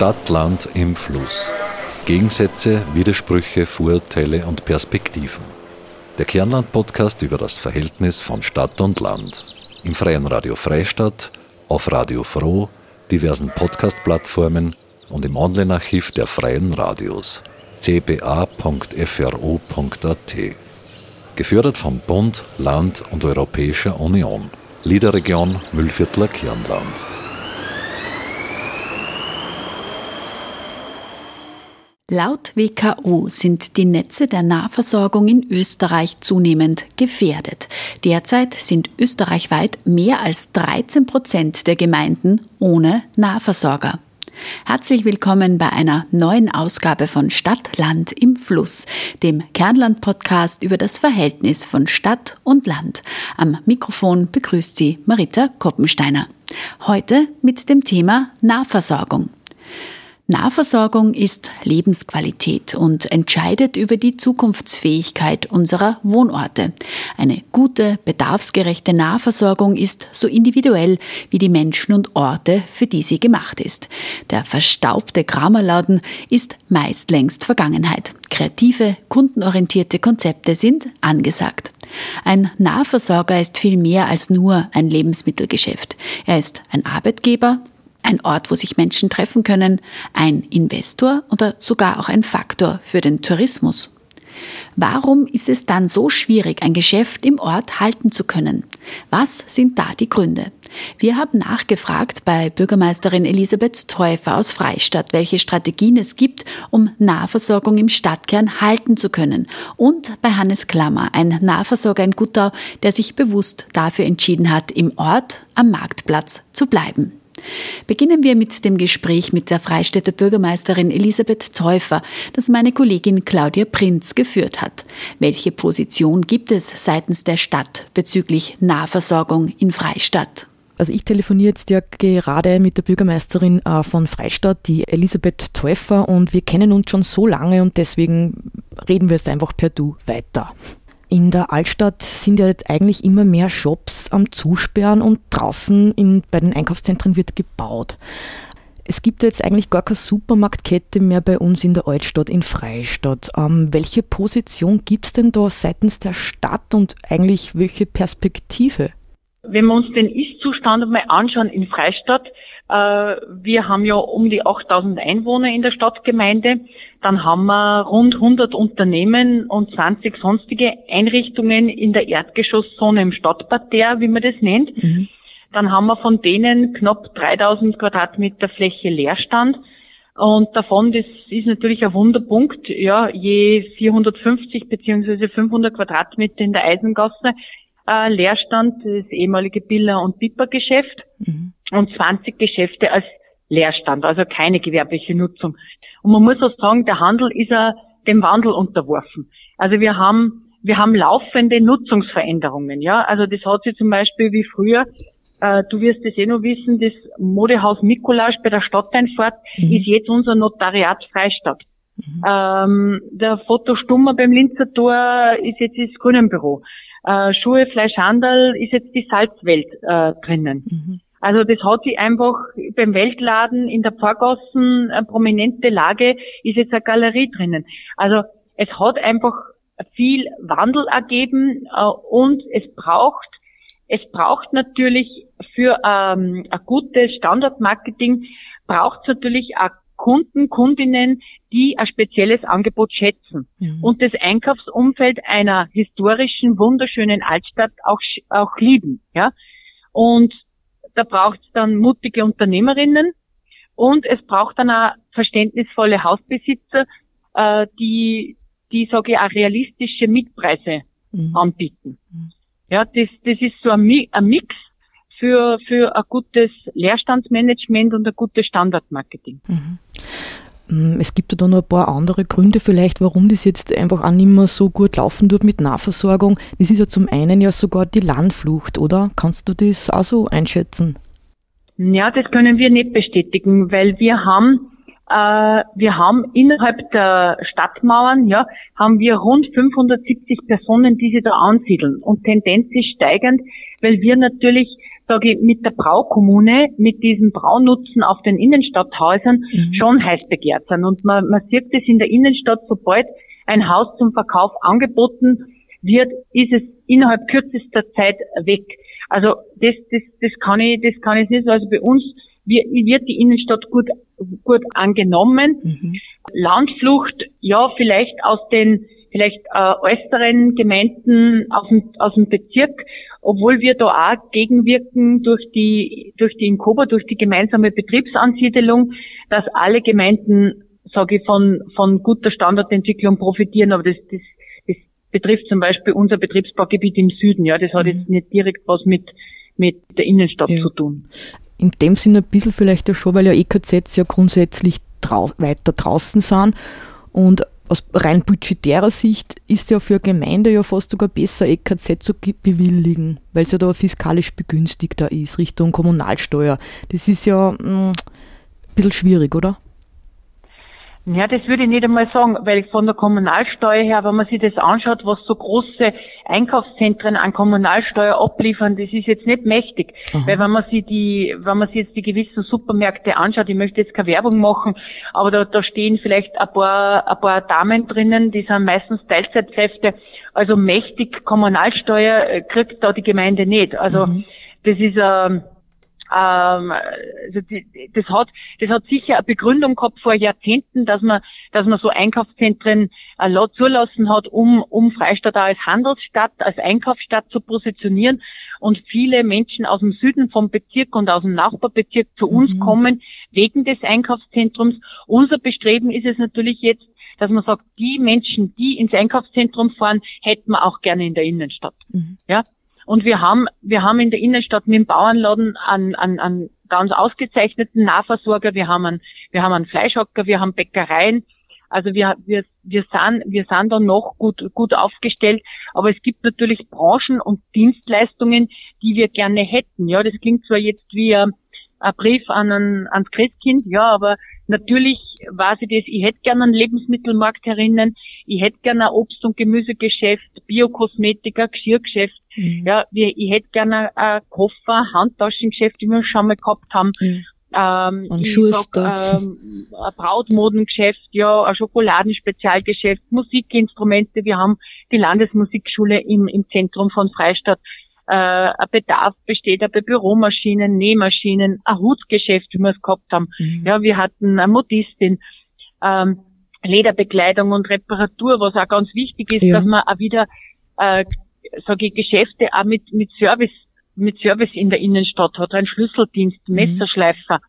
Stadt, Land im Fluss. Gegensätze, Widersprüche, Vorurteile und Perspektiven. Der Kernland-Podcast über das Verhältnis von Stadt und Land. Im Freien Radio Freistadt, auf Radio Froh, diversen Podcast-Plattformen und im Online-Archiv der Freien Radios cba.fro.at. Gefördert vom Bund, Land und Europäischer Union. Liederregion Müllviertler Kirnland. Laut WKO sind die Netze der Nahversorgung in Österreich zunehmend gefährdet. Derzeit sind österreichweit mehr als 13 Prozent der Gemeinden ohne Nahversorger. Herzlich willkommen bei einer neuen Ausgabe von Stadt, Land im Fluss, dem Kernland-Podcast über das Verhältnis von Stadt und Land. Am Mikrofon begrüßt Sie Marita Koppensteiner. Heute mit dem Thema Nahversorgung. Nahversorgung ist Lebensqualität und entscheidet über die Zukunftsfähigkeit unserer Wohnorte. Eine gute, bedarfsgerechte Nahversorgung ist so individuell wie die Menschen und Orte, für die sie gemacht ist. Der verstaubte Kramerladen ist meist längst Vergangenheit. Kreative, kundenorientierte Konzepte sind angesagt. Ein Nahversorger ist viel mehr als nur ein Lebensmittelgeschäft. Er ist ein Arbeitgeber, ein Ort, wo sich Menschen treffen können, ein Investor oder sogar auch ein Faktor für den Tourismus. Warum ist es dann so schwierig, ein Geschäft im Ort halten zu können? Was sind da die Gründe? Wir haben nachgefragt bei Bürgermeisterin Elisabeth Täufer aus Freistadt, welche Strategien es gibt, um Nahversorgung im Stadtkern halten zu können. Und bei Hannes Klammer, ein Nahversorger in Guttau, der sich bewusst dafür entschieden hat, im Ort am Marktplatz zu bleiben. Beginnen wir mit dem Gespräch mit der Freistädter Bürgermeisterin Elisabeth Zäufer, das meine Kollegin Claudia Prinz geführt hat. Welche Position gibt es seitens der Stadt bezüglich Nahversorgung in Freistadt? Also ich telefoniere jetzt ja gerade mit der Bürgermeisterin äh, von Freistadt, die Elisabeth Täufer, und wir kennen uns schon so lange und deswegen reden wir jetzt einfach per Du weiter. In der Altstadt sind ja jetzt eigentlich immer mehr Shops am Zusperren und draußen in, bei den Einkaufszentren wird gebaut. Es gibt jetzt eigentlich gar keine Supermarktkette mehr bei uns in der Altstadt, in Freistadt. Ähm, welche Position gibt es denn da seitens der Stadt und eigentlich welche Perspektive? Wenn wir uns den Ist-Zustand einmal anschauen in Freistadt, wir haben ja um die 8000 Einwohner in der Stadtgemeinde. Dann haben wir rund 100 Unternehmen und 20 sonstige Einrichtungen in der Erdgeschosszone im Stadtparterre, wie man das nennt. Mhm. Dann haben wir von denen knapp 3000 Quadratmeter Fläche Leerstand. Und davon, das ist natürlich ein Wunderpunkt, ja, je 450 beziehungsweise 500 Quadratmeter in der Eisengasse, äh, Leerstand, das ehemalige Biller- und Piper-Geschäft mhm. und 20 Geschäfte als Leerstand, also keine gewerbliche Nutzung. Und man muss auch sagen, der Handel ist ja dem Wandel unterworfen. Also wir haben, wir haben laufende Nutzungsveränderungen, ja. Also das hat sich zum Beispiel wie früher, äh, du wirst es eh noch wissen, das Modehaus Mikolasch bei der Stadteinfahrt mhm. ist jetzt unser Notariat Freistadt. Mhm. Ähm, der Fotostummer beim Linzer Tor ist jetzt das Grünenbüro. Äh, Schuhe, Fleisch, Handel ist jetzt die Salzwelt äh, drinnen. Mhm. Also das hat sich einfach beim Weltladen in der Pfarrgassen eine prominente Lage, ist jetzt eine Galerie drinnen. Also es hat einfach viel Wandel ergeben äh, und es braucht es braucht natürlich für ähm, ein gutes Standardmarketing braucht es natürlich auch Kunden, Kundinnen, die ein spezielles Angebot schätzen mhm. und das Einkaufsumfeld einer historischen, wunderschönen Altstadt auch, auch lieben. Ja? Und da braucht es dann mutige Unternehmerinnen und es braucht dann auch verständnisvolle Hausbesitzer, äh, die, die sage ich, auch realistische Mietpreise mhm. anbieten. Mhm. Ja, das, das ist so ein, ein Mix für, für ein gutes Leerstandsmanagement und ein gutes Standardmarketing. Mhm. Es gibt ja da noch ein paar andere Gründe vielleicht, warum das jetzt einfach auch nicht mehr so gut laufen tut mit Nahversorgung. Das ist ja zum einen ja sogar die Landflucht, oder? Kannst du das auch so einschätzen? Ja, das können wir nicht bestätigen, weil wir haben äh, wir haben innerhalb der Stadtmauern, ja, haben wir rund 570 Personen, die sich da ansiedeln. Und Tendenz ist steigend, weil wir natürlich, sage ich, mit der Braukommune, mit diesem Braunutzen auf den Innenstadthäusern mhm. schon heiß begehrt sind. Und man, man sieht das in der Innenstadt, sobald ein Haus zum Verkauf angeboten wird, ist es innerhalb kürzester Zeit weg. Also das, das, das kann ich, das kann ich nicht. Also bei uns wird die Innenstadt gut, gut angenommen. Mhm. Landflucht, ja, vielleicht aus den vielleicht äh, äußeren Gemeinden aus dem, aus dem Bezirk, obwohl wir da auch gegenwirken durch die, durch die Inkoba, durch die gemeinsame Betriebsansiedelung, dass alle Gemeinden, sage ich, von, von guter Standardentwicklung profitieren, aber das, das, das betrifft zum Beispiel unser Betriebsbaugebiet im Süden, ja, das hat mhm. jetzt nicht direkt was mit, mit der Innenstadt ja. zu tun in dem Sinne ein bisschen vielleicht ja schon, weil ja EKZs ja grundsätzlich drau weiter draußen sind und aus rein budgetärer Sicht ist ja für eine Gemeinde ja fast sogar besser, EKZ zu bewilligen, weil es ja da fiskalisch begünstigter ist, Richtung Kommunalsteuer. Das ist ja mh, mm, ein bisschen schwierig, oder? Ja, das würde ich nicht einmal sagen, weil von der Kommunalsteuer her, wenn man sich das anschaut, was so große Einkaufszentren an Kommunalsteuer abliefern, das ist jetzt nicht mächtig. Aha. Weil wenn man sich die, wenn man sich jetzt die gewissen Supermärkte anschaut, ich möchte jetzt keine Werbung machen, aber da, da stehen vielleicht ein paar, ein paar Damen drinnen, die sind meistens Teilzeitkräfte. Also mächtig Kommunalsteuer äh, kriegt da die Gemeinde nicht. Also mhm. das ist, ähm, ähm, also die, das hat, das hat sicher eine Begründung gehabt vor Jahrzehnten, dass man, dass man so Einkaufszentren äh, zulassen hat, um, um Freistadt auch als Handelsstadt, als Einkaufsstadt zu positionieren und viele Menschen aus dem Süden vom Bezirk und aus dem Nachbarbezirk zu uns mhm. kommen wegen des Einkaufszentrums. Unser Bestreben ist es natürlich jetzt, dass man sagt, die Menschen, die ins Einkaufszentrum fahren, hätten wir auch gerne in der Innenstadt. Mhm. Ja, und wir haben, wir haben in der Innenstadt mit dem Bauernladen einen, einen, einen ganz ausgezeichneten Nahversorger. Wir haben einen, wir haben einen Fleischhocker, wir haben Bäckereien. Also wir, wir, wir sind, wir sind da noch gut, gut aufgestellt. Aber es gibt natürlich Branchen und Dienstleistungen, die wir gerne hätten. Ja, das klingt zwar jetzt wie ein, ein Brief an ein, ans Christkind, ja, aber natürlich weiß ich das, ich hätte gerne einen Lebensmittelmarkt herinnen, ich hätte gerne ein Obst- und Gemüsegeschäft, Biokosmetika, Geschirrgeschäft, mhm. ja, ich hätte gerne ein Koffer, Handtaschengeschäft, wie wir schon mal gehabt haben. Mhm. Ähm, ein Schuster. Sag, ähm, ein Brautmodengeschäft, ja, ein Schokoladenspezialgeschäft, Musikinstrumente. Wir haben die Landesmusikschule im, im Zentrum von Freistadt äh, ein Bedarf besteht bei Büromaschinen, Nähmaschinen, ein Hutgeschäft, wie wir es gehabt haben. Mhm. Ja, wir hatten eine Modistin, ähm, Lederbekleidung und Reparatur, was auch ganz wichtig ist, ja. dass man auch wieder, äh, sage ich, Geschäfte auch mit, mit Service, mit Service in der Innenstadt hat, ein Schlüsseldienst, mhm. Messerschleifer.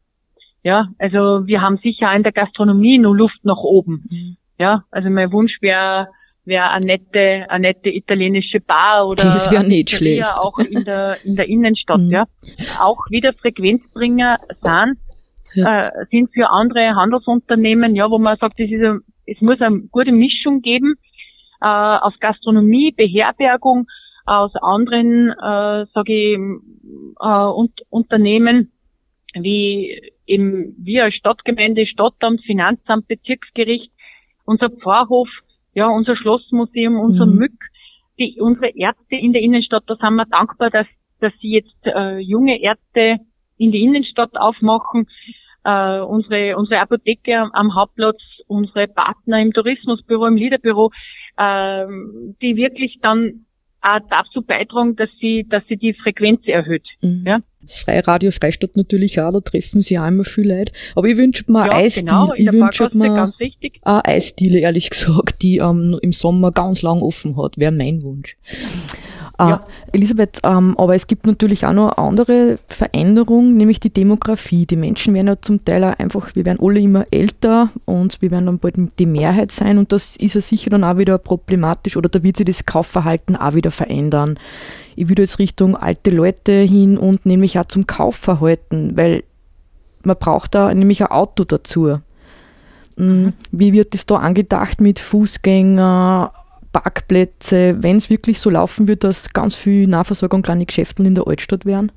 Ja, also wir haben sicher auch in der Gastronomie nur Luft nach oben. Mhm. Ja, also mein Wunsch wäre, wäre eine nette, eine nette italienische Bar oder das wäre nicht schlecht. auch in der, in der Innenstadt, mhm. ja. Auch wieder Frequenzbringer sind, ja. äh, sind für andere Handelsunternehmen, ja, wo man sagt, es, ist es muss eine gute Mischung geben, äh, aus Gastronomie, Beherbergung, aus anderen, äh, sage ich, äh, und, Unternehmen, wie eben wir als Stadtgemeinde, Stadtamt, Finanzamt, Bezirksgericht, unser Pfarrhof, ja, unser Schlossmuseum, unser mhm. Mück, die, unsere Ärzte in der Innenstadt, da sind wir dankbar, dass, dass sie jetzt äh, junge Ärzte in die Innenstadt aufmachen, äh, unsere, unsere Apotheke am, am Hauptplatz, unsere Partner im Tourismusbüro, im Liederbüro, äh, die wirklich dann auch dazu beitragen, dass sie, dass sie die Frequenz erhöht. Mhm. Ja? Das Freie Radio Freistadt natürlich auch, da treffen sie auch immer viel Leute. Aber ich wünsche mir ja, Eisdiele. Genau, ich wünsche mir eine Eisdiele, ehrlich gesagt, die ähm, im Sommer ganz lang offen hat. Wäre mein Wunsch. Ja. Äh, Elisabeth, ähm, aber es gibt natürlich auch noch andere Veränderungen, nämlich die Demografie. Die Menschen werden ja zum Teil auch einfach, wir werden alle immer älter und wir werden dann bald die Mehrheit sein und das ist ja sicher dann auch wieder problematisch oder da wird sich das Kaufverhalten auch wieder verändern. Ich würde jetzt Richtung alte Leute hin und nämlich auch zum Kaufverhalten, weil man braucht da nämlich ein Auto dazu. Mm, mhm. Wie wird das da angedacht mit Fußgänger, Parkplätze, wenn es wirklich so laufen wird, dass ganz viel Nahversorgung kleine Geschäfte in der Altstadt wären?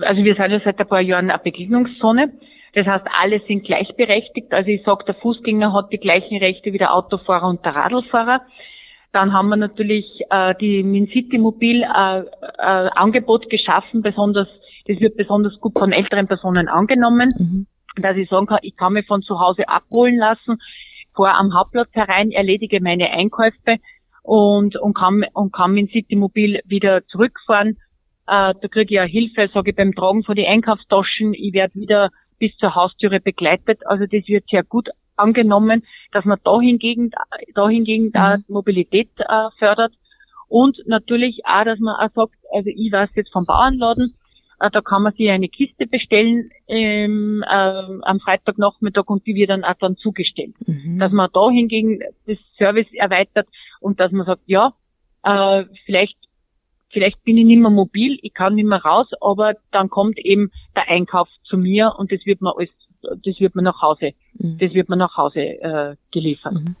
Also wir sind ja seit ein paar Jahren eine Begegnungszone. Das heißt, alle sind gleichberechtigt. Also ich sage, der Fußgänger hat die gleichen Rechte wie der Autofahrer und der Radlfahrer. Dann haben wir natürlich äh, die Min City Mobil äh, äh, Angebot geschaffen, besonders, das wird besonders gut von älteren Personen angenommen, mhm. dass ich sagen kann, ich kann mich von zu Hause abholen lassen, fahre am Hauptplatz herein, erledige meine Einkäufe und, und kann, und kann mit City Mobil wieder zurückfahren. Äh, da kriege ich ja Hilfe, sage ich, beim Tragen von den Einkaufstaschen. Ich werde wieder bis zur Haustüre begleitet. Also das wird sehr gut angenommen, dass man da hingegen, da hingegen mhm. da Mobilität äh, fördert. Und natürlich auch, dass man auch sagt, also ich weiß jetzt vom Bauernladen, da kann man sich eine Kiste bestellen ähm, äh, am Freitagnachmittag und die wird dann auch dann zugestellt. Mhm. Dass man da hingegen das Service erweitert und dass man sagt, ja, äh, vielleicht vielleicht bin ich nicht mehr mobil, ich kann nicht mehr raus, aber dann kommt eben der Einkauf zu mir und das wird mir alles das wird mir nach Hause, mhm. das wird mir nach Hause äh, geliefert. Mhm.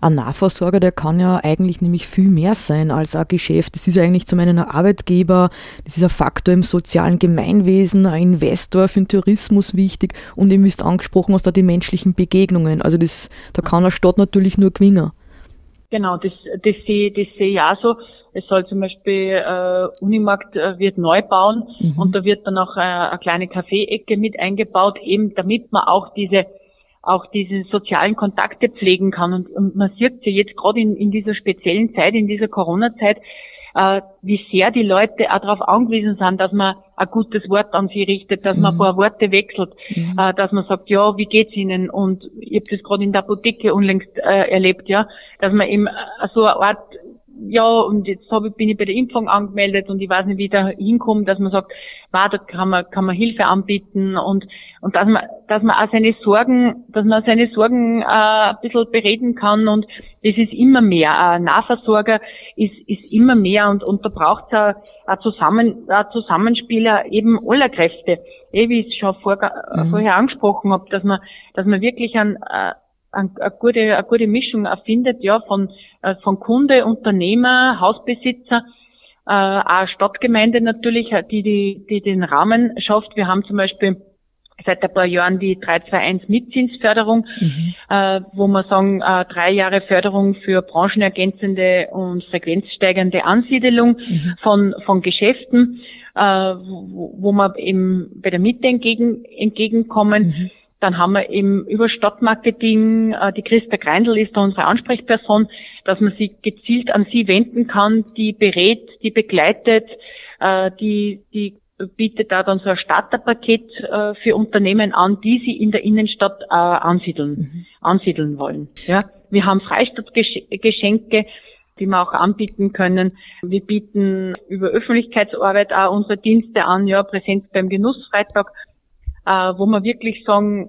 Ein Nahversorger, der kann ja eigentlich nämlich viel mehr sein als ein Geschäft. Das ist ja eigentlich zum einen ein Arbeitgeber, das ist ein Faktor im sozialen Gemeinwesen, ein Investor für den Tourismus wichtig und eben, du angesprochen hast, auch die menschlichen Begegnungen. Also das, da kann eine Stadt natürlich nur gewinnen. Genau, das, das sehe das seh ich auch so. Es soll zum Beispiel äh, Unimarkt äh, wird neu bauen mhm. und da wird dann auch äh, eine kleine Kaffeeecke mit eingebaut, eben damit man auch diese auch diese sozialen Kontakte pflegen kann. Und, und man sieht ja jetzt gerade in, in dieser speziellen Zeit, in dieser Corona-Zeit, äh, wie sehr die Leute auch darauf angewiesen sind, dass man ein gutes Wort an sie richtet, dass mhm. man ein paar Worte wechselt, mhm. äh, dass man sagt, ja, wie geht's Ihnen? Und ich habe das gerade in der Apotheke unlängst äh, erlebt, ja, dass man eben so eine Art ja, und jetzt hab ich, bin ich bei der Impfung angemeldet und ich weiß nicht, wie da hinkommt, dass man sagt, war, da kann man, kann man Hilfe anbieten und, und dass man, dass man auch seine Sorgen, dass man seine Sorgen äh, ein bisschen bereden kann und das ist immer mehr. Ein Nahversorger ist, ist immer mehr und, und da braucht es ein, ein, Zusammen, ein Zusammenspiel eben aller Kräfte. Eh, wie ich es schon vor, mhm. vorher angesprochen habe, dass man, dass man wirklich ein, äh, eine, eine, gute, eine gute Mischung findet, ja, von, von Kunde, Unternehmer, Hausbesitzer, äh, auch Stadtgemeinde natürlich, die, die, die den Rahmen schafft. Wir haben zum Beispiel seit ein paar Jahren die 321 Mitzinsförderung, mhm. äh, wo wir sagen, äh, drei Jahre Förderung für branchenergänzende und frequenzsteigernde Ansiedelung mhm. von, von Geschäften, äh, wo, wo wir eben bei der Miete entgegen, entgegenkommen. Mhm. Dann haben wir eben über Stadtmarketing, äh, die Christa Greindl ist da unsere Ansprechperson, dass man sich gezielt an sie wenden kann, die berät, die begleitet, äh, die, die bietet da dann so ein Starterpaket äh, für Unternehmen an, die sie in der Innenstadt äh, ansiedeln, mhm. ansiedeln wollen. Ja, wir haben Freistaatgeschenke, die wir auch anbieten können. Wir bieten über Öffentlichkeitsarbeit auch unsere Dienste an, ja, Präsenz beim Genussfreitag wo wir wirklich sagen, äh,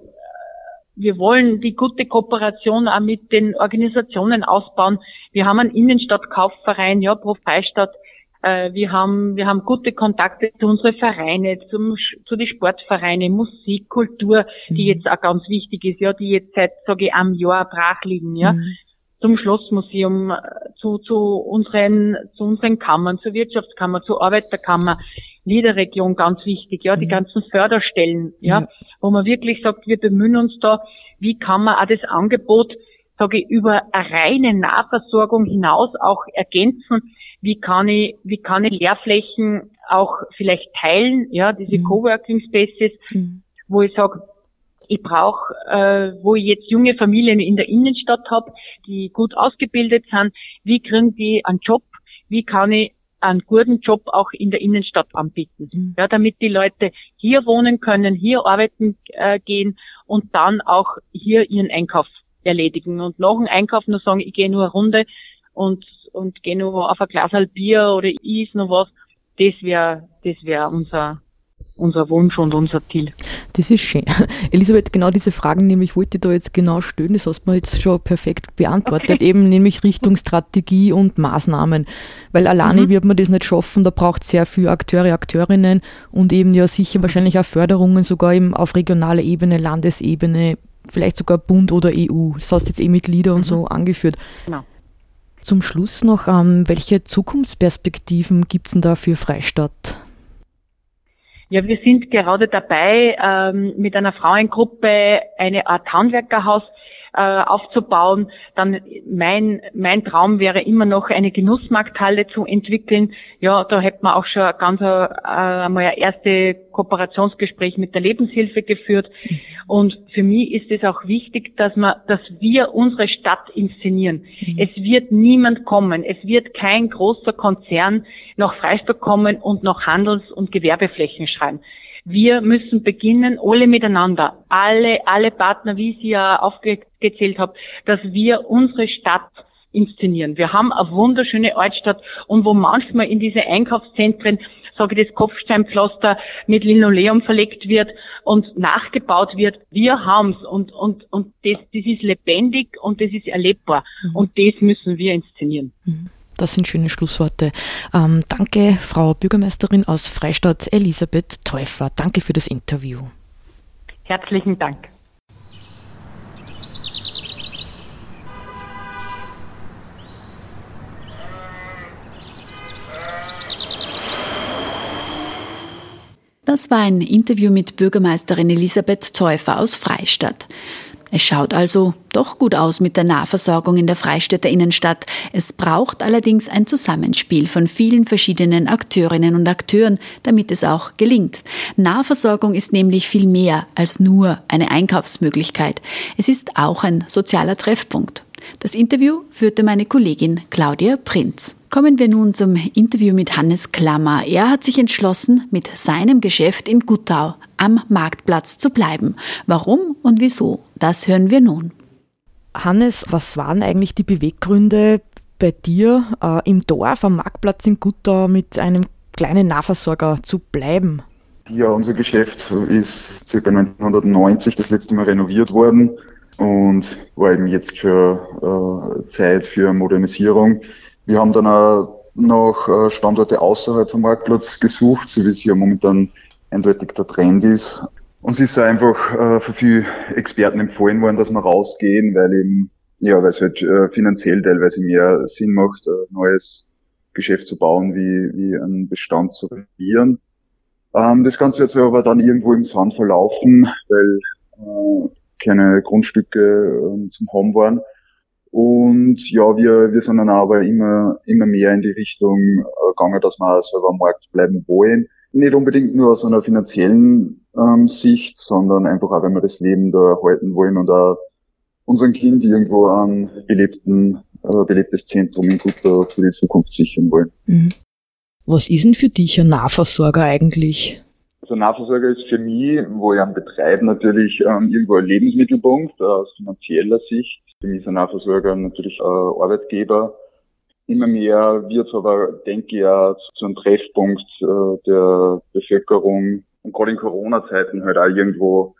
wir wollen die gute Kooperation auch mit den Organisationen ausbauen. Wir haben einen Innenstadtkaufverein, ja, Pro Freistadt. Äh, wir haben, wir haben gute Kontakte zu unseren Vereinen, zum, zu den Sportvereine, Musik, Kultur, die mhm. jetzt auch ganz wichtig ist, ja, die jetzt seit, sage ich, einem Jahr brach liegen, ja. Mhm. Zum Schlossmuseum, äh, zu, zu unseren, zu unseren Kammern, zur Wirtschaftskammer, zur Arbeiterkammer. Niederregion ganz wichtig, ja, die mhm. ganzen Förderstellen, ja, ja, wo man wirklich sagt, wir bemühen uns da, wie kann man auch das Angebot, sage ich, über eine reine Nahversorgung hinaus auch ergänzen, wie kann ich, wie kann ich Lehrflächen auch vielleicht teilen, ja, diese mhm. Coworking Spaces, mhm. wo ich sage, ich brauche, äh, wo ich jetzt junge Familien in der Innenstadt habe, die gut ausgebildet sind, wie kriegen die einen Job, wie kann ich einen guten Job auch in der Innenstadt anbieten. Mhm. Ja, damit die Leute hier wohnen können, hier arbeiten äh, gehen und dann auch hier ihren Einkauf erledigen und nach dem Einkauf nur sagen, ich gehe nur eine Runde und und gehe nur auf ein Glas Bier oder is noch was. Das wäre das wäre unser unser Wunsch und unser Ziel. Das ist schön. Elisabeth, genau diese Fragen nämlich wollte ich da jetzt genau stellen, das hast du mir jetzt schon perfekt beantwortet, okay. eben nämlich Richtung Strategie und Maßnahmen. Weil alleine mhm. wird man das nicht schaffen, da braucht es sehr viele Akteure, Akteurinnen und eben ja sicher wahrscheinlich auch Förderungen sogar eben auf regionaler Ebene, Landesebene, vielleicht sogar Bund oder EU. Das hast du jetzt eh mit Lieder mhm. und so angeführt. Genau. Zum Schluss noch, ähm, welche Zukunftsperspektiven gibt es denn da für Freistadt? Ja, wir sind gerade dabei, ähm, mit einer Frauengruppe eine Art Handwerkerhaus äh, aufzubauen. Dann mein, mein Traum wäre immer noch eine Genussmarkthalle zu entwickeln. Ja, da hätte man auch schon ganz äh, einmal ein erste Kooperationsgespräch mit der Lebenshilfe geführt. Und für mich ist es auch wichtig, dass man, dass wir unsere Stadt inszenieren. Mhm. Es wird niemand kommen. Es wird kein großer Konzern nach Freistadt kommen und nach Handels- und Gewerbeflächen schreien. Wir müssen beginnen, alle miteinander, alle, alle Partner, wie Sie ja aufgezählt haben, dass wir unsere Stadt inszenieren. Wir haben eine wunderschöne Altstadt und wo manchmal in diese Einkaufszentren sage ich, das Kopfsteinpflaster mit Linoleum verlegt wird und nachgebaut wird. Wir haben's und, und, und das, das ist lebendig und das ist erlebbar. Mhm. Und das müssen wir inszenieren. Mhm. Das sind schöne Schlussworte. Ähm, danke, Frau Bürgermeisterin aus Freistadt, Elisabeth Täufer. Danke für das Interview. Herzlichen Dank. Das war ein Interview mit Bürgermeisterin Elisabeth Täufer aus Freistadt. Es schaut also doch gut aus mit der Nahversorgung in der Freistädter Innenstadt. Es braucht allerdings ein Zusammenspiel von vielen verschiedenen Akteurinnen und Akteuren, damit es auch gelingt. Nahversorgung ist nämlich viel mehr als nur eine Einkaufsmöglichkeit. Es ist auch ein sozialer Treffpunkt. Das Interview führte meine Kollegin Claudia Prinz. Kommen wir nun zum Interview mit Hannes Klammer. Er hat sich entschlossen, mit seinem Geschäft in Guttau am Marktplatz zu bleiben. Warum und wieso, das hören wir nun. Hannes, was waren eigentlich die Beweggründe bei dir äh, im Dorf am Marktplatz in Guttau mit einem kleinen Nahversorger zu bleiben? Ja, unser Geschäft ist ca. 1990 das letzte Mal renoviert worden und war eben jetzt schon äh, Zeit für Modernisierung. Wir haben dann auch noch äh, Standorte außerhalb vom Marktplatz gesucht, so wie es ja momentan eindeutig der Trend ist. Uns ist einfach äh, für viele Experten empfohlen worden, dass wir rausgehen, weil eben, ja, weil es halt äh, finanziell teilweise mehr Sinn macht, ein neues Geschäft zu bauen, wie, wie einen Bestand zu renovieren. Ähm, das Ganze hat sich aber dann irgendwo im Sand verlaufen, weil keine Grundstücke äh, zum Haben waren. Und ja, wir, wir sind dann aber immer, immer mehr in die Richtung äh, gegangen, dass wir selber am Markt bleiben wollen. Nicht unbedingt nur aus einer finanziellen ähm, Sicht, sondern einfach auch, wenn wir das Leben da erhalten wollen und auch unseren Kind irgendwo ein belebten, äh, belebtes Zentrum in Guter für die Zukunft sichern wollen. Mhm. Was ist denn für dich ein Nahversorger eigentlich? Also Nahversorger ist für mich, wo ich am Betreiben natürlich ähm, irgendwo ein Lebensmittelpunkt äh, aus finanzieller Sicht. Für mich ein Nahversorger natürlich äh, Arbeitgeber. Immer mehr wird aber, denke ich, auch zu einem Treffpunkt äh, der Bevölkerung und gerade in Corona-Zeiten halt auch irgendwo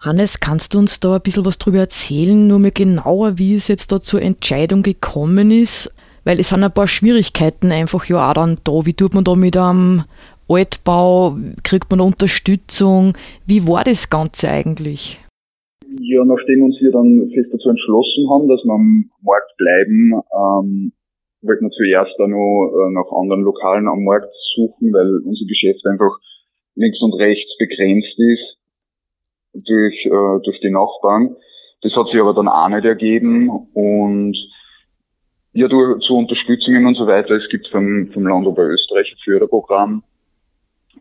Hannes, kannst du uns da ein bisschen was drüber erzählen, nur mehr genauer, wie es jetzt da zur Entscheidung gekommen ist? Weil es sind ein paar Schwierigkeiten einfach ja auch dann da. Wie tut man da mit einem Altbau? Kriegt man Unterstützung? Wie war das Ganze eigentlich? Ja, nachdem uns wir dann fest dazu entschlossen haben, dass wir am Markt bleiben, ähm, wollten wir zuerst auch noch äh, nach anderen Lokalen am Markt suchen, weil unser Geschäft einfach links und rechts begrenzt ist durch, äh, durch die Nachbarn. Das hat sich aber dann auch nicht ergeben und ja, durch, zu Unterstützungen und so weiter. Es gibt vom, vom Land Oberösterreich ein Förderprogramm,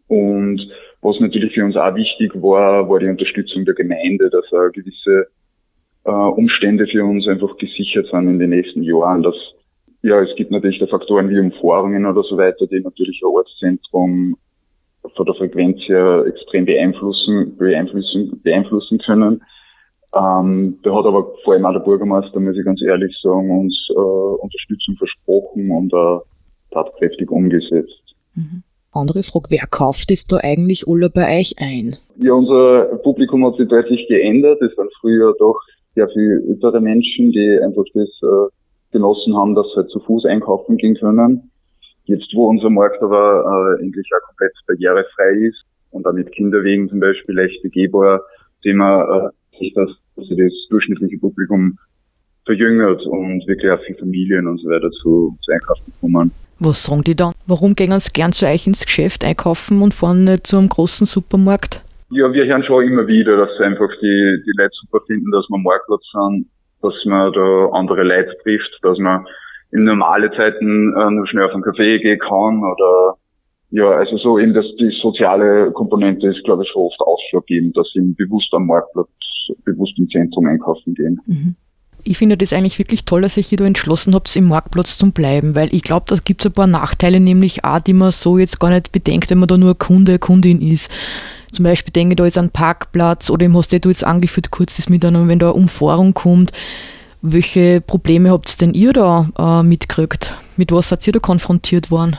und was natürlich für uns auch wichtig war, war die Unterstützung der Gemeinde, dass äh, gewisse äh, Umstände für uns einfach gesichert sind in den nächsten Jahren. Dass, ja, es gibt natürlich da Faktoren wie Umfahrungen oder so weiter, die natürlich ein Ortszentrum von der Frequenz her extrem beeinflussen, beeinflussen, beeinflussen können. Ähm, da hat aber vor allem auch der Bürgermeister, muss ich ganz ehrlich sagen, uns äh, Unterstützung versprochen und äh, tatkräftig umgesetzt. Mhm. Andere Frage, wer kauft jetzt da eigentlich alle bei euch ein? Ja, unser Publikum hat sich deutlich geändert. Es waren früher doch sehr viel ältere Menschen, die einfach das äh, genossen haben, dass sie halt zu Fuß einkaufen gehen können. Jetzt, wo unser Markt aber äh, endlich auch komplett barrierefrei ist und auch mit Kinderwegen zum Beispiel leicht begehbar, sehen wir, äh, dass, dass sich das durchschnittliche Publikum verjüngert und wirklich auch viele Familien und so weiter zu, zu einkaufen kommen. Was sagen die dann? Warum gehen sie gern zu euch ins Geschäft einkaufen und fahren nicht zu einem großen Supermarkt? Ja, wir hören schon immer wieder, dass einfach die, die Leute super finden, dass wir Marktplatz sind, dass man da andere Leute trifft, dass man in normale Zeiten äh, nur schnell auf einen Café gehen kann oder ja, also so eben dass die soziale Komponente ist, glaube ich, schon oft ausschlaggebend, dass sie bewusst am Marktplatz, bewusst im Zentrum einkaufen gehen. Mhm. Ich finde das eigentlich wirklich toll, dass ihr hier entschlossen habt, im Marktplatz zu bleiben, weil ich glaube, da gibt es ein paar Nachteile, nämlich auch, die man so jetzt gar nicht bedenkt, wenn man da nur Kunde, Kundin ist. Zum Beispiel denke ich da jetzt an Parkplatz oder im hast du jetzt angeführt, kurz das miteinander, wenn da eine Umfahrung kommt. Welche Probleme habt ihr denn ihr da äh, mitgekriegt? Mit was seid ihr da konfrontiert worden?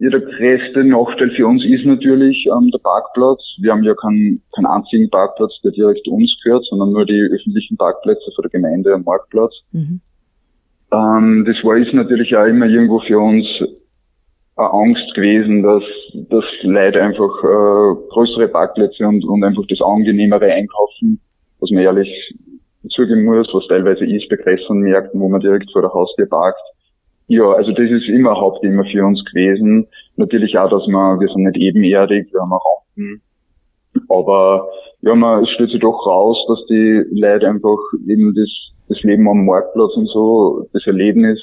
Ja, der größte Nachteil für uns ist natürlich ähm, der Parkplatz. Wir haben ja keinen, keinen einzigen Parkplatz, der direkt uns gehört, sondern nur die öffentlichen Parkplätze für der Gemeinde am Marktplatz. Mhm. Ähm, das war ist natürlich auch immer irgendwo für uns eine Angst gewesen, dass, dass Leute einfach äh, größere Parkplätze und, und einfach das angenehmere einkaufen, was man ehrlich zugeben muss, was teilweise ist bei größeren Märkten, wo man direkt vor der Haustür parkt. Ja, also das ist immer Hauptthema für uns gewesen. Natürlich auch, dass man, wir sind nicht ebenerdig, wir haben Rampen. Aber ja, man, stellt sich doch raus, dass die Leute einfach eben das, das Leben am Marktplatz und so, das Erlebnis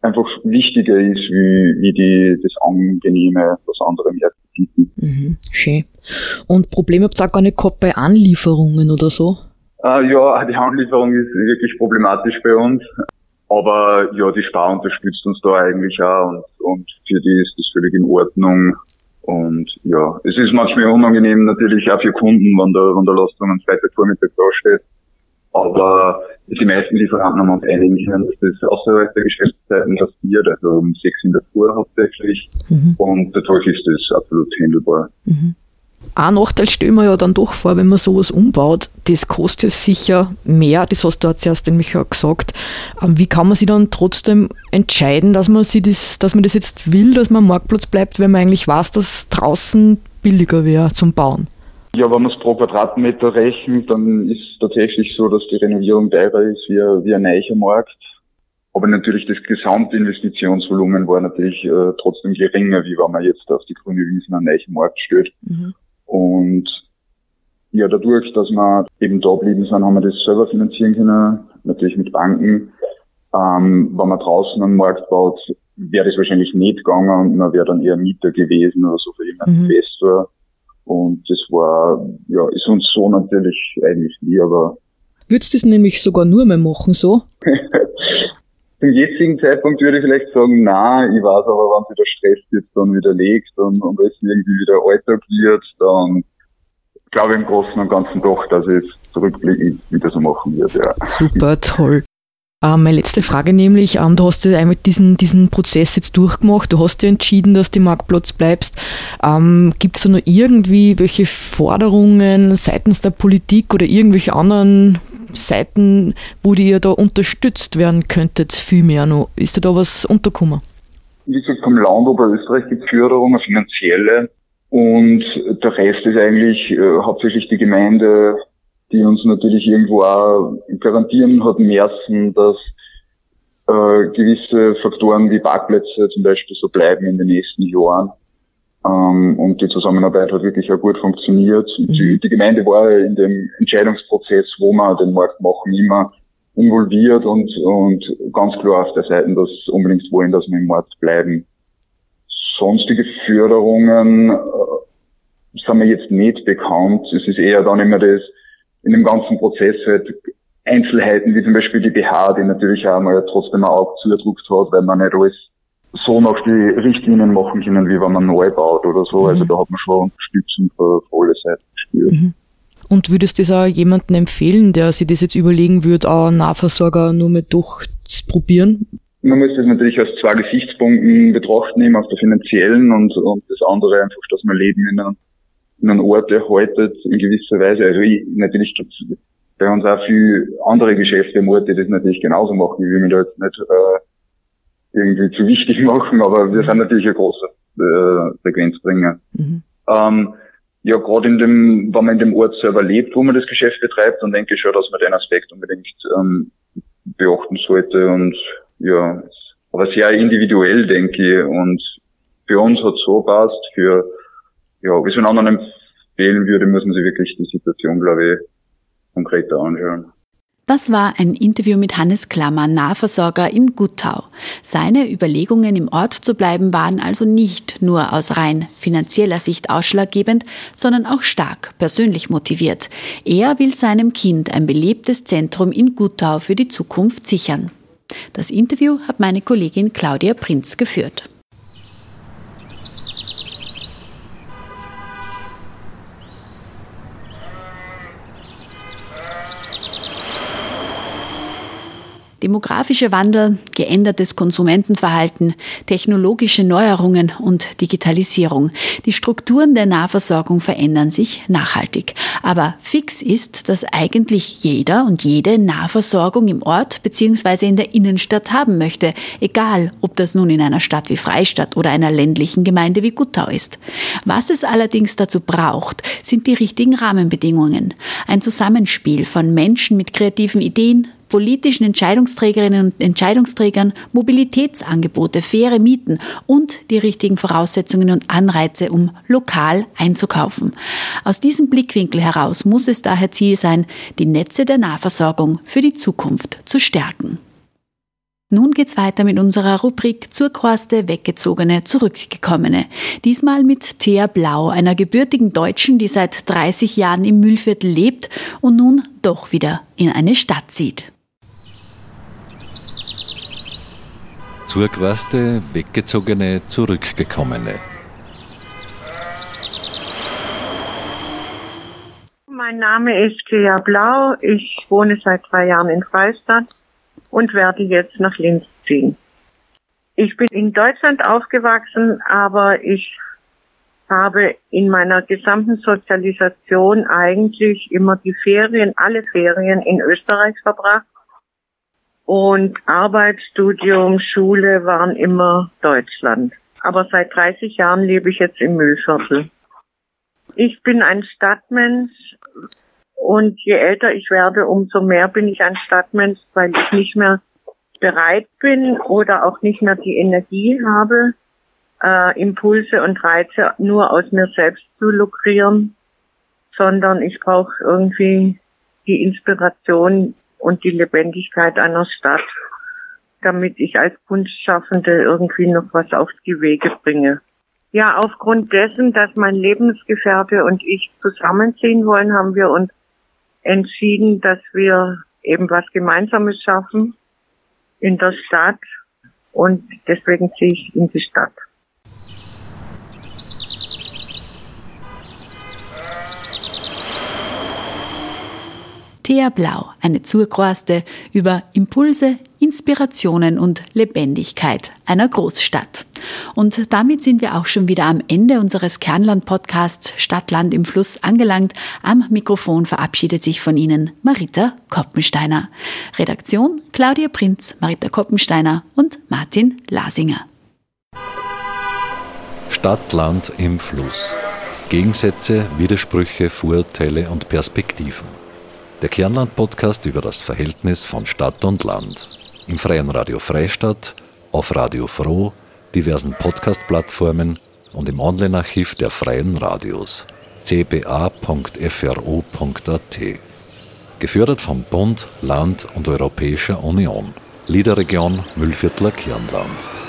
einfach wichtiger ist, wie, wie die, das Angenehme, was andere Märkte bieten. Mhm, schön. Und Probleme habt ihr auch gar nicht gehabt bei Anlieferungen oder so? Äh, ja, die Anlieferung ist wirklich problematisch bei uns. Aber ja, die Spar unterstützt uns da eigentlich auch und, und für die ist das völlig in Ordnung. Und ja, es ist manchmal unangenehm natürlich auch für Kunden, wenn der, wenn der Lastung am Freitag Vormittag da steht. Aber die meisten Lieferanten haben uns einigen können, dass das außerhalb der Geschäftszeiten passiert, also um sechs in der Früh hauptsächlich. Mhm. Und dadurch ist das absolut handelbar. Mhm. Ein Nachteil stellen wir ja dann doch vor, wenn man sowas umbaut. Das kostet sicher mehr, das hast du ja zuerst nämlich auch gesagt. Ähm, wie kann man sich dann trotzdem entscheiden, dass man, sich das, dass man das jetzt will, dass man am Marktplatz bleibt, wenn man eigentlich weiß, dass draußen billiger wäre zum Bauen? Ja, wenn man es pro Quadratmeter rechnet, dann ist es tatsächlich so, dass die Renovierung teurer ist wie, wie ein neuer Markt. Aber natürlich das Gesamtinvestitionsvolumen war natürlich äh, trotzdem geringer, wie wenn man jetzt auf die grüne Wiesen einen neuen Markt stellt. Mhm. Und ja, dadurch, dass wir eben da geblieben sind, haben wir das selber finanzieren können, natürlich mit Banken. Ähm, wenn man draußen einen Markt baut, wäre das wahrscheinlich nicht gegangen und man wäre dann eher Mieter gewesen oder so für jemanden mhm. Investor. Und das war, ja, ist uns so natürlich eigentlich nie, aber. Würdest du das nämlich sogar nur mehr machen, so? Zum jetzigen Zeitpunkt würde ich vielleicht sagen, na, ich weiß aber, wenn sich der Stress jetzt dann wieder legt und, und es irgendwie wieder Alltag wird, dann glaube ich im Großen und Ganzen doch, dass ich es zurückblickend wieder so machen werde, ja. Super, toll. Ähm, meine letzte Frage nämlich, ähm, du hast ja einmal diesen, diesen Prozess jetzt durchgemacht, du hast ja entschieden, dass du Marktplatz bleibst. Ähm, Gibt es da noch irgendwie welche Forderungen seitens der Politik oder irgendwelche anderen Seiten, wo ihr da unterstützt werden könntet, viel mehr noch? Ist da was untergekommen? Wie gesagt, vom Land Oberösterreich gibt es Förderungen, finanzielle. Und der Rest ist eigentlich äh, hauptsächlich die Gemeinde, die uns natürlich irgendwo auch garantieren hat müssen, dass äh, gewisse Faktoren wie Parkplätze zum Beispiel so bleiben in den nächsten Jahren. Ähm, und die Zusammenarbeit hat wirklich auch gut funktioniert. Mhm. Die, die, Gemeinde war in dem Entscheidungsprozess, wo wir den Markt machen, immer involviert und, und ganz klar auf der Seite, dass unbedingt wollen, dass wir im Markt bleiben. Sonstige Förderungen äh, sind mir jetzt nicht bekannt. Es ist eher dann immer das, in dem ganzen Prozess halt Einzelheiten, wie zum Beispiel die BH, die natürlich auch mal trotzdem ein Auge zugedruckt hat, weil man nicht alles so nach die Richtlinien machen können, wie wenn man neu baut oder so. Also mhm. Also da hat man schon Unterstützung für, für alle Seiten gespürt. Mhm. Und würdest du das auch jemandem empfehlen, der sich das jetzt überlegen würde, auch Nahversorger nur mit durchzuprobieren? Man muss das natürlich aus zwei Gesichtspunkten betrachten, eben auf der finanziellen und, und das andere einfach, dass man Leben in einem in einem Ort erhaltet in gewisser Weise. Also ich, natürlich gibt es bei uns auch viel andere Geschäfte im Ort, die das natürlich genauso machen. Ich will mich da jetzt nicht äh, irgendwie zu wichtig machen, aber wir sind natürlich ein großer äh, Frequenzbringer. Mhm. Ähm, ja, gerade in dem, wenn man in dem Ort selber lebt, wo man das Geschäft betreibt, dann denke ich schon, dass man den Aspekt unbedingt ähm, beachten sollte und ja, aber sehr individuell, denke ich. Und für uns hat so passt, für, ja, wie es einen anderen empfehlen würde, muss man sich wirklich die Situation, glaube ich, konkreter anschauen. Das war ein Interview mit Hannes Klammer, Nahversorger in Guttau. Seine Überlegungen, im Ort zu bleiben, waren also nicht nur aus rein finanzieller Sicht ausschlaggebend, sondern auch stark persönlich motiviert. Er will seinem Kind ein belebtes Zentrum in Guttau für die Zukunft sichern. Das Interview hat meine Kollegin Claudia Prinz geführt. Demografischer Wandel, geändertes Konsumentenverhalten, technologische Neuerungen und Digitalisierung. Die Strukturen der Nahversorgung verändern sich nachhaltig. Aber fix ist, dass eigentlich jeder und jede Nahversorgung im Ort bzw. in der Innenstadt haben möchte, egal ob das nun in einer Stadt wie Freistadt oder einer ländlichen Gemeinde wie Guttau ist. Was es allerdings dazu braucht, sind die richtigen Rahmenbedingungen. Ein Zusammenspiel von Menschen mit kreativen Ideen, politischen Entscheidungsträgerinnen und Entscheidungsträgern Mobilitätsangebote, faire Mieten und die richtigen Voraussetzungen und Anreize, um lokal einzukaufen. Aus diesem Blickwinkel heraus muss es daher Ziel sein, die Netze der Nahversorgung für die Zukunft zu stärken. Nun geht's weiter mit unserer Rubrik Zurkorste, Weggezogene, Zurückgekommene. Diesmal mit Thea Blau, einer gebürtigen Deutschen, die seit 30 Jahren im Mühlviertel lebt und nun doch wieder in eine Stadt zieht. Zurgereiste, Weggezogene, Zurückgekommene. Mein Name ist Thea Blau. Ich wohne seit zwei Jahren in Freistadt und werde jetzt nach Linz ziehen. Ich bin in Deutschland aufgewachsen, aber ich habe in meiner gesamten Sozialisation eigentlich immer die Ferien, alle Ferien in Österreich verbracht und Arbeit, Studium, Schule waren immer Deutschland. Aber seit 30 Jahren lebe ich jetzt im Müllviertel. Ich bin ein Stadtmensch und je älter ich werde, umso mehr bin ich ein Stadtmensch, weil ich nicht mehr bereit bin oder auch nicht mehr die Energie habe, äh, Impulse und Reize nur aus mir selbst zu lukrieren, sondern ich brauche irgendwie die Inspiration und die Lebendigkeit einer Stadt, damit ich als Kunstschaffende irgendwie noch was auf die Wege bringe. Ja, aufgrund dessen, dass mein Lebensgefährte und ich zusammenziehen wollen, haben wir uns entschieden, dass wir eben was Gemeinsames schaffen in der Stadt und deswegen ziehe ich in die Stadt. Thea Blau, eine Zurkroaste über Impulse, Inspirationen und Lebendigkeit einer Großstadt. Und damit sind wir auch schon wieder am Ende unseres Kernland-Podcasts Stadtland im Fluss angelangt. Am Mikrofon verabschiedet sich von Ihnen Marita Koppensteiner. Redaktion Claudia Prinz, Marita Koppensteiner und Martin Lasinger. Stadtland im Fluss. Gegensätze, Widersprüche, Vorurteile und Perspektiven. Der Kernland-Podcast über das Verhältnis von Stadt und Land. Im Freien Radio Freistadt, auf Radio Froh, diversen Podcast-Plattformen und im Online-Archiv der Freien Radios cba.fro.at. Gefördert vom Bund, Land und Europäischer Union. Liederregion Müllviertler Kirnland.